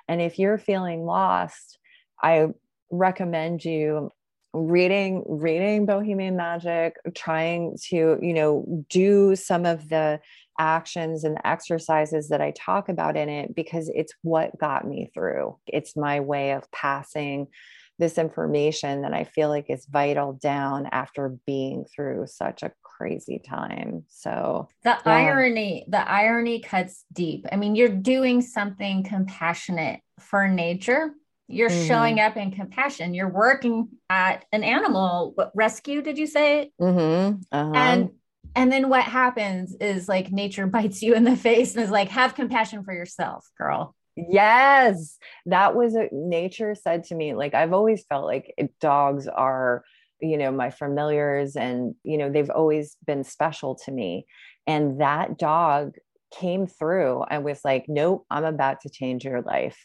Speaker 3: And if you're feeling lost i recommend you reading reading bohemian magic trying to you know do some of the actions and exercises that i talk about in it because it's what got me through. It's my way of passing this information that i feel like is vital down after being through such a crazy time. So
Speaker 1: the yeah. irony the irony cuts deep. I mean you're doing something compassionate for nature you're mm-hmm. showing up in compassion. You're working at an animal. Rescue did you say
Speaker 3: mm-hmm. uh-huh.
Speaker 1: and and then what happens is like nature bites you in the face and is like have compassion for yourself girl.
Speaker 3: Yes. That was a nature said to me like i've always felt like dogs are you know my familiars and you know they've always been special to me. And that dog came through and was like nope i'm about to change your life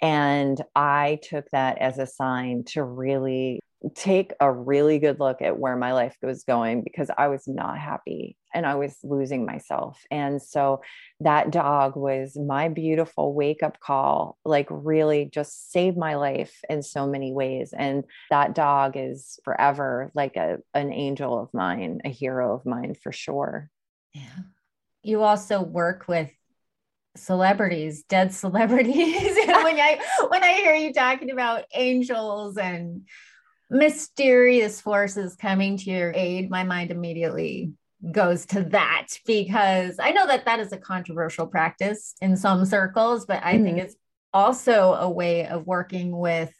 Speaker 3: and I took that as a sign to really take a really good look at where my life was going because I was not happy and I was losing myself. And so that dog was my beautiful wake up call, like really just saved my life in so many ways. And that dog is forever like a, an angel of mine, a hero of mine for sure.
Speaker 1: Yeah. You also work with celebrities, dead celebrities. When I when I hear you talking about angels and mysterious forces coming to your aid, my mind immediately goes to that because I know that that is a controversial practice in some circles, but I mm-hmm. think it's also a way of working with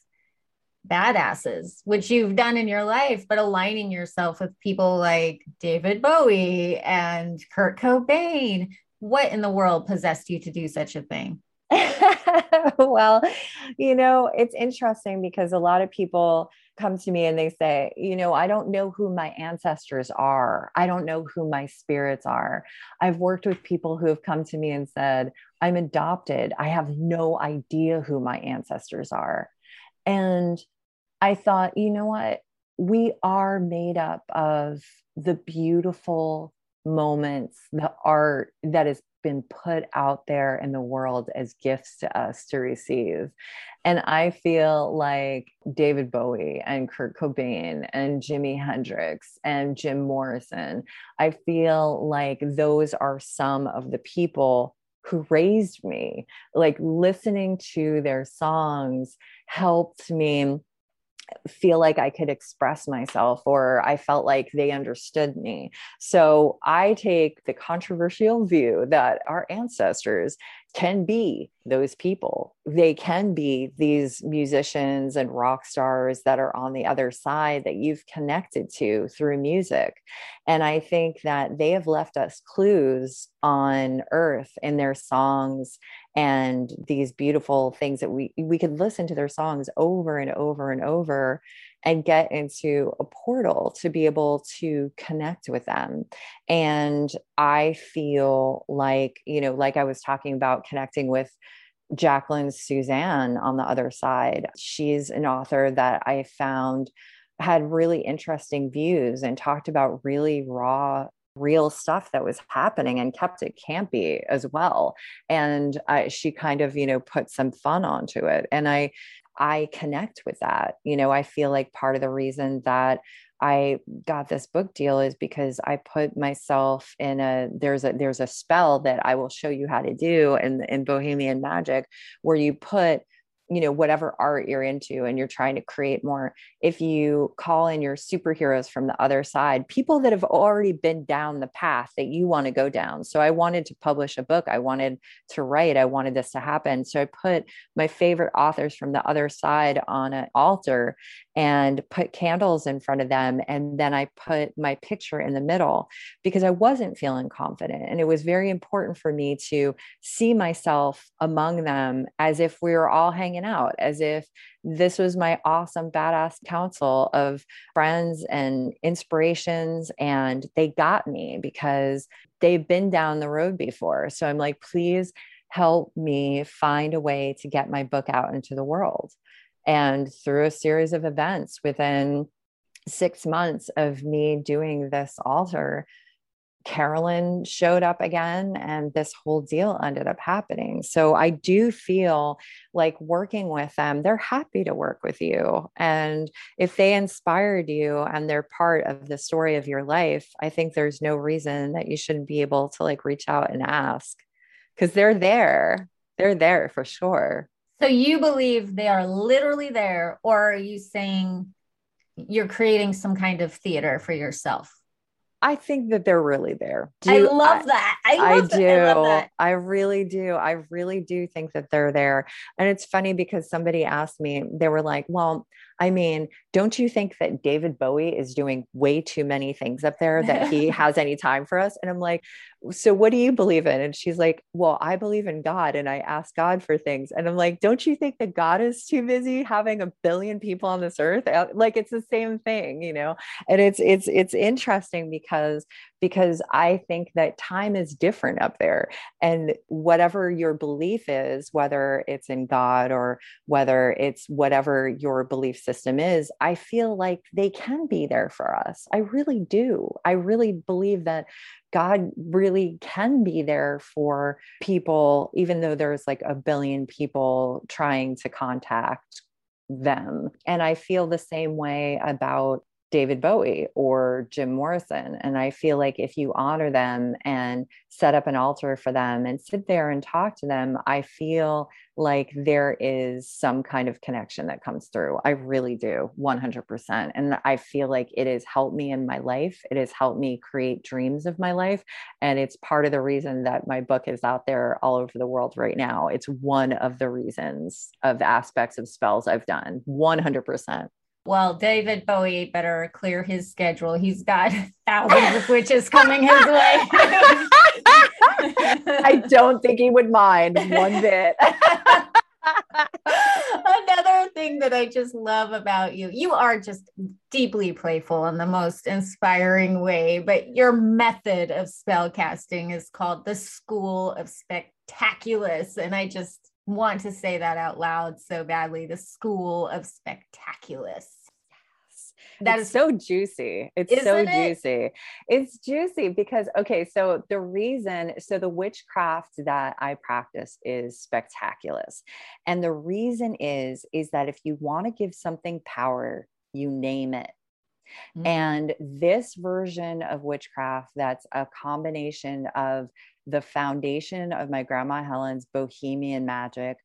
Speaker 1: badasses, which you've done in your life, but aligning yourself with people like David Bowie and Kurt Cobain, what in the world possessed you to do such a thing?
Speaker 3: well, you know, it's interesting because a lot of people come to me and they say, you know, I don't know who my ancestors are. I don't know who my spirits are. I've worked with people who have come to me and said, I'm adopted. I have no idea who my ancestors are. And I thought, you know what? We are made up of the beautiful moments, the art that has been put out there in the world as gifts to us to receive. And I feel like David Bowie and Kurt Cobain and Jimi Hendrix and Jim Morrison, I feel like those are some of the people who raised me. Like listening to their songs helped me feel like I could express myself or I felt like they understood me. So I take the controversial view that our ancestors can be those people. They can be these musicians and rock stars that are on the other side that you've connected to through music. And I think that they have left us clues on earth in their songs and these beautiful things that we we could listen to their songs over and over and over and get into a portal to be able to connect with them. And I feel like, you know, like I was talking about connecting with Jacqueline Susann on the other side. She's an author that I found had really interesting views and talked about really raw real stuff that was happening and kept it campy as well and I, she kind of you know put some fun onto it and i I connect with that. You know, I feel like part of the reason that I got this book deal is because I put myself in a there's a there's a spell that I will show you how to do in in Bohemian Magic where you put you know whatever art you're into and you're trying to create more if you call in your superheroes from the other side people that have already been down the path that you want to go down. So i wanted to publish a book i wanted to write i wanted this to happen. So i put my favorite authors from the other side on an altar and put candles in front of them and then i put my picture in the middle because i wasn't feeling confident and it was very important for me to see myself among them as if we were all hanging out as if this was my awesome badass council of friends and inspirations and they got me because they've been down the road before. So i'm like please help me find a way to get my book out into the world and through a series of events within six months of me doing this altar Carolyn showed up again and this whole deal ended up happening. So I do feel like working with them, they're happy to work with you. And if they inspired you and they're part of the story of your life, I think there's no reason that you shouldn't be able to like reach out and ask because they're there. They're there for sure.
Speaker 1: So you believe they are literally there, or are you saying you're creating some kind of theater for yourself?
Speaker 3: I think that they're really there.
Speaker 1: Do, I love I, that. I, love
Speaker 3: I do. I, I, really do. I really do think that they're there. And it's funny because somebody asked me, they were like, well, I mean, don't you think that David Bowie is doing way too many things up there that he has any time for us? And I'm like, so what do you believe in? And she's like, well, I believe in God and I ask God for things. And I'm like, don't you think that God is too busy having a billion people on this earth? Uh, like it's the same thing, you know? And it's it's it's interesting because because I think that time is different up there. And whatever your belief is, whether it's in God or whether it's whatever your belief system is, I feel like they can be there for us. I really do. I really believe that God really can be there for people, even though there's like a billion people trying to contact them. And I feel the same way about David Bowie or Jim Morrison. And I feel like if you honor them and set up an altar for them and sit there and talk to them, I feel like there is some kind of connection that comes through. I really do, 100%. And I feel like it has helped me in my life. It has helped me create dreams of my life. And it's part of the reason that my book is out there all over the world right now. It's one of the reasons of aspects of spells I've done, 100%
Speaker 1: well, David Bowie better clear his schedule. He's got thousands of witches coming his way.
Speaker 3: I don't think he would mind one bit.
Speaker 1: Another thing that I just love about you, you are just deeply playful in the most inspiring way, but your method of spell casting is called the School of Spectaculus. And I just want to say that out loud so badly the School of Spectaculus.
Speaker 3: That it's is so juicy. It's so juicy. It's juicy because okay, so the reason, so the witchcraft that I practice is Spectaculus. And the reason is is that if you want to give something power, you name it. Mm-hmm. And this version of witchcraft that's a combination of the foundation of my grandma Helen's bohemian magic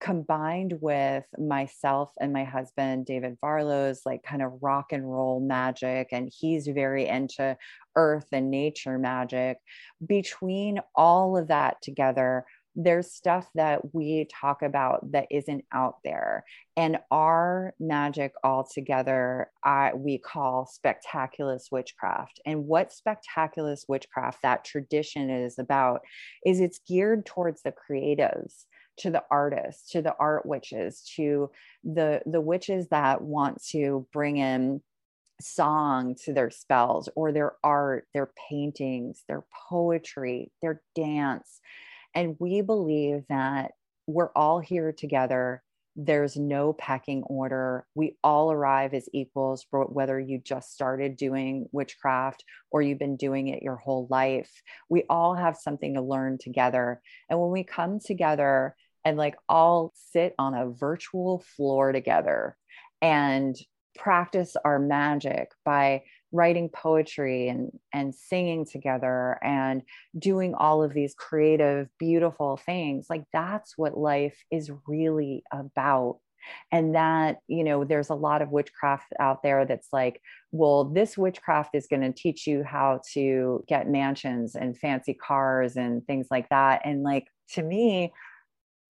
Speaker 3: combined with myself and my husband david varlow's like kind of rock and roll magic and he's very into earth and nature magic between all of that together there's stuff that we talk about that isn't out there. And our magic all together I, we call Spectaculus witchcraft. And what Spectaculus witchcraft that tradition is about is it's geared towards the creatives to the artists to the art witches to the the witches that want to bring in song to their spells or their art their paintings their poetry their dance and we believe that we're all here together there's no pecking order. We all arrive as equals, whether you just started doing witchcraft or you've been doing it your whole life. We all have something to learn together. And when we come together and like all sit on a virtual floor together and practice our magic by writing poetry and and singing together and doing all of these creative beautiful things. Like that's what life is really about. And that you know there's a lot of witchcraft out there that's like well this witchcraft is going to teach you how to get mansions and fancy cars and things like that. And like to me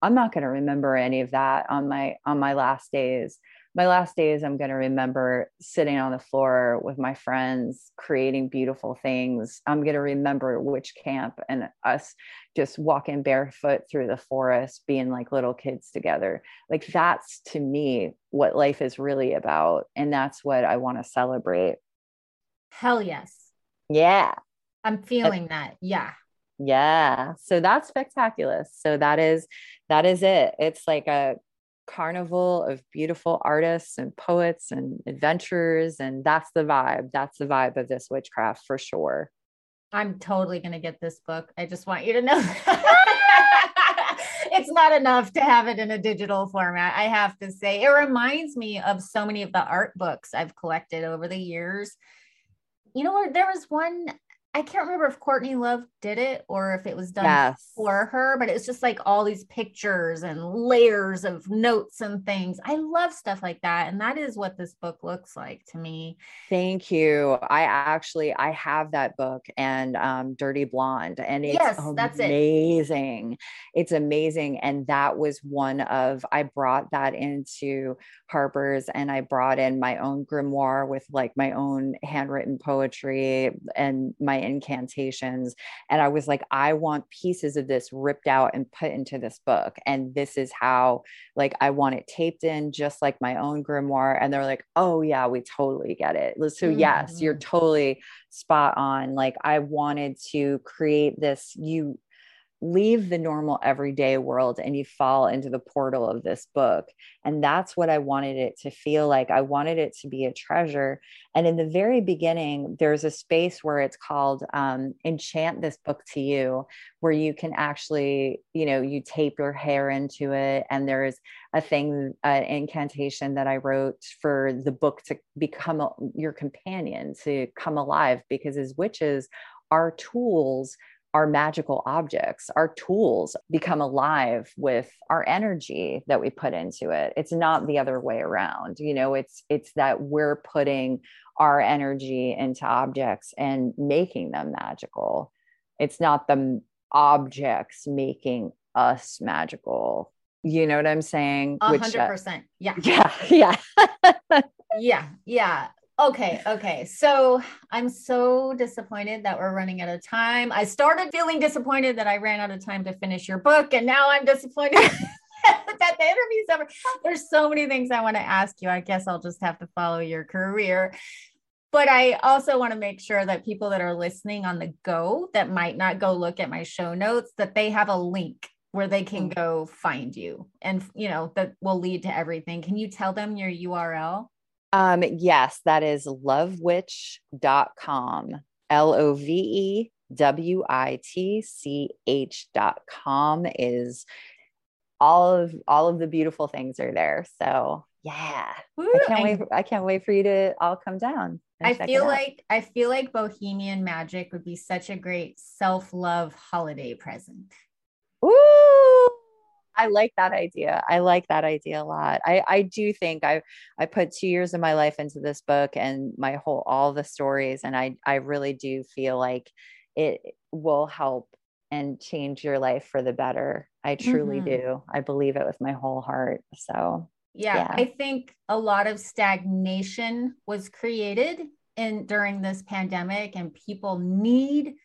Speaker 3: i'm not going to remember any of that on my on my last days my last days, I'm going to remember sitting on the floor with my friends, creating beautiful things. I'm going to remember witch camp and us just walking barefoot through the forest, being like little kids together. Like that's to me what life is really about. And that's what I want to celebrate.
Speaker 1: Hell yes.
Speaker 3: Yeah.
Speaker 1: I'm feeling that. Yeah.
Speaker 3: Yeah. So that's Spectaculus. So that is that is it. It's like a carnival of beautiful artists and poets and adventurers and that's the vibe. That's the vibe of this witchcraft for sure.
Speaker 1: I'm totally going to get this book. I just want you to know. it's not enough to have it in a digital format. I have to say, it reminds me of so many of the art books I've collected over the years. You know, there was one I can't remember if Courtney Love did it or if it was done yes. for her, but it's just like all these pictures and layers of notes and things. I love stuff like that. And that is what this book looks like to me.
Speaker 3: Thank you. I actually I have that book and um, Dirty Blonde. And it's yes, that's amazing. It. It's amazing. And that was one of I brought that into Harper's and I brought in my own grimoire with like my own handwritten poetry and my incantations. And I was like, I want pieces of this ripped out and put into this book. And this is how, like, I want it taped in just like my own grimoire. And they're like, oh, yeah, we totally get it. So, mm-hmm. yes, you're mm-hmm. totally spot on. Like, I wanted to create this. You, leave the normal everyday world and you fall into the portal of this book. And that's what I wanted it to feel like. I wanted it to be a treasure. And in the very beginning, there's a space where it's called um, Enchant This Book to You, where you can actually, you know, you tape your hair into it. And there's a thing, an incantation that I wrote for the book to become a, your companion, to come alive, because as witches, our tools our magical objects, our tools become alive with our energy that we put into it. It's not the other way around. You know, it's it's that we're putting our energy into objects and making them magical. It's not the objects making us magical. You know what I'm saying?
Speaker 1: Uh, A hundred percent. Yeah.
Speaker 3: Yeah. Yeah.
Speaker 1: yeah. Yeah. Okay, okay. So I'm so disappointed that we're running out of time. I started feeling disappointed that I ran out of time to finish your book, and now I'm disappointed that the interview's over. There's so many things I want to ask you. I guess I'll just have to follow your career. But I also want to make sure that people that are listening on the go that might not go look at my show notes, that they have a link where they can mm. go find you and you know that will lead to everything. Can you tell them your URL?
Speaker 3: Um, yes, that is lovewitch.com. L O V E W I T C H dot com is all of all of the beautiful things are there. So yeah. Woo, I can't I, wait. I can't wait for you to all come down.
Speaker 1: I feel like I feel like Bohemian Magic would be such a great self-love holiday present.
Speaker 3: Ooh, I like that idea. I like that idea a lot. I, I do think I I put two years of my life into this book and my whole all the stories, and I I really do feel like it will help and change your life for the better. I truly mm-hmm. do. I believe it with my whole heart. So
Speaker 1: yeah, yeah, I think a lot of stagnation was created in during this pandemic, and people need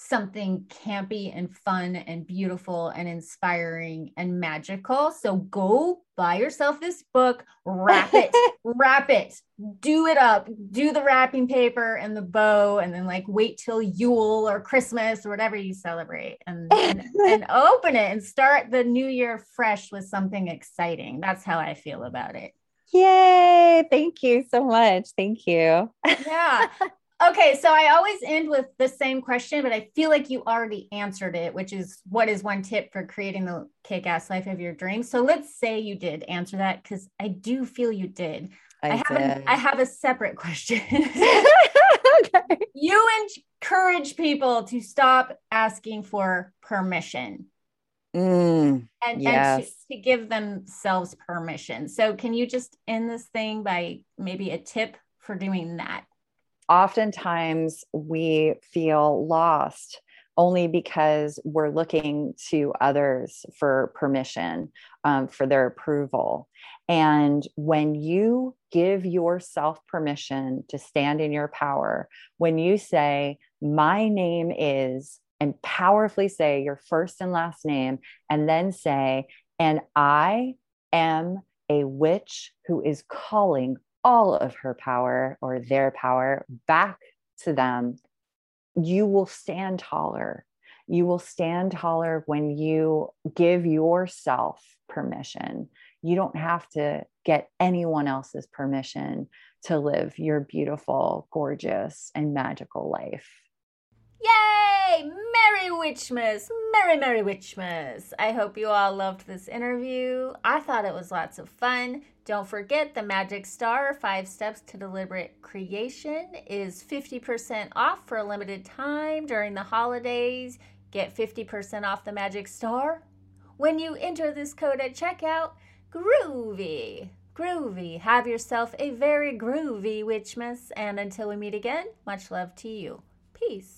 Speaker 1: something campy and fun and beautiful and inspiring and magical. So go buy yourself this book, wrap it, wrap it, do it up, do the wrapping paper and the bow, and then like wait till Yule or Christmas or whatever you celebrate and, and, and open it and start the new year fresh with something exciting. That's how I feel about it.
Speaker 3: Yay. Thank you so much. Thank you.
Speaker 1: yeah. Okay, so I always end with the same question, but I feel like you already answered it, which is what is one tip for creating the kick ass life of your dreams? So let's say you did answer that because I do feel you did. I, I have a, I have a separate question. okay. You encourage people to stop asking for permission.
Speaker 3: Mm, and, yes.
Speaker 1: and to, to give themselves permission. So, can you just end this thing by maybe a tip for doing that?
Speaker 3: Oftentimes we feel lost only because we're looking to others for permission, um, for their approval. And when you give yourself permission to stand in your power, when you say, My name is, and powerfully say your first and last name, and then say, And I am a witch who is calling all of her power or their power back to them you will stand taller. You will stand taller when you give yourself permission. You don't have to get anyone else's permission to live your beautiful, gorgeous, and magical life.
Speaker 1: Yay! Merry Witchmas! Merry, Merry Witchmas! I hope you all loved this interview. I thought it was lots of fun. Don't forget the Magic Star Five Steps to Deliberate Creation is 50% off for a limited time during the holidays. Get 50% off the Magic Star when you enter this code at checkout. Groovy! Groovy. Have yourself a very groovy Witchmas. And until we meet again, much love to you. Peace.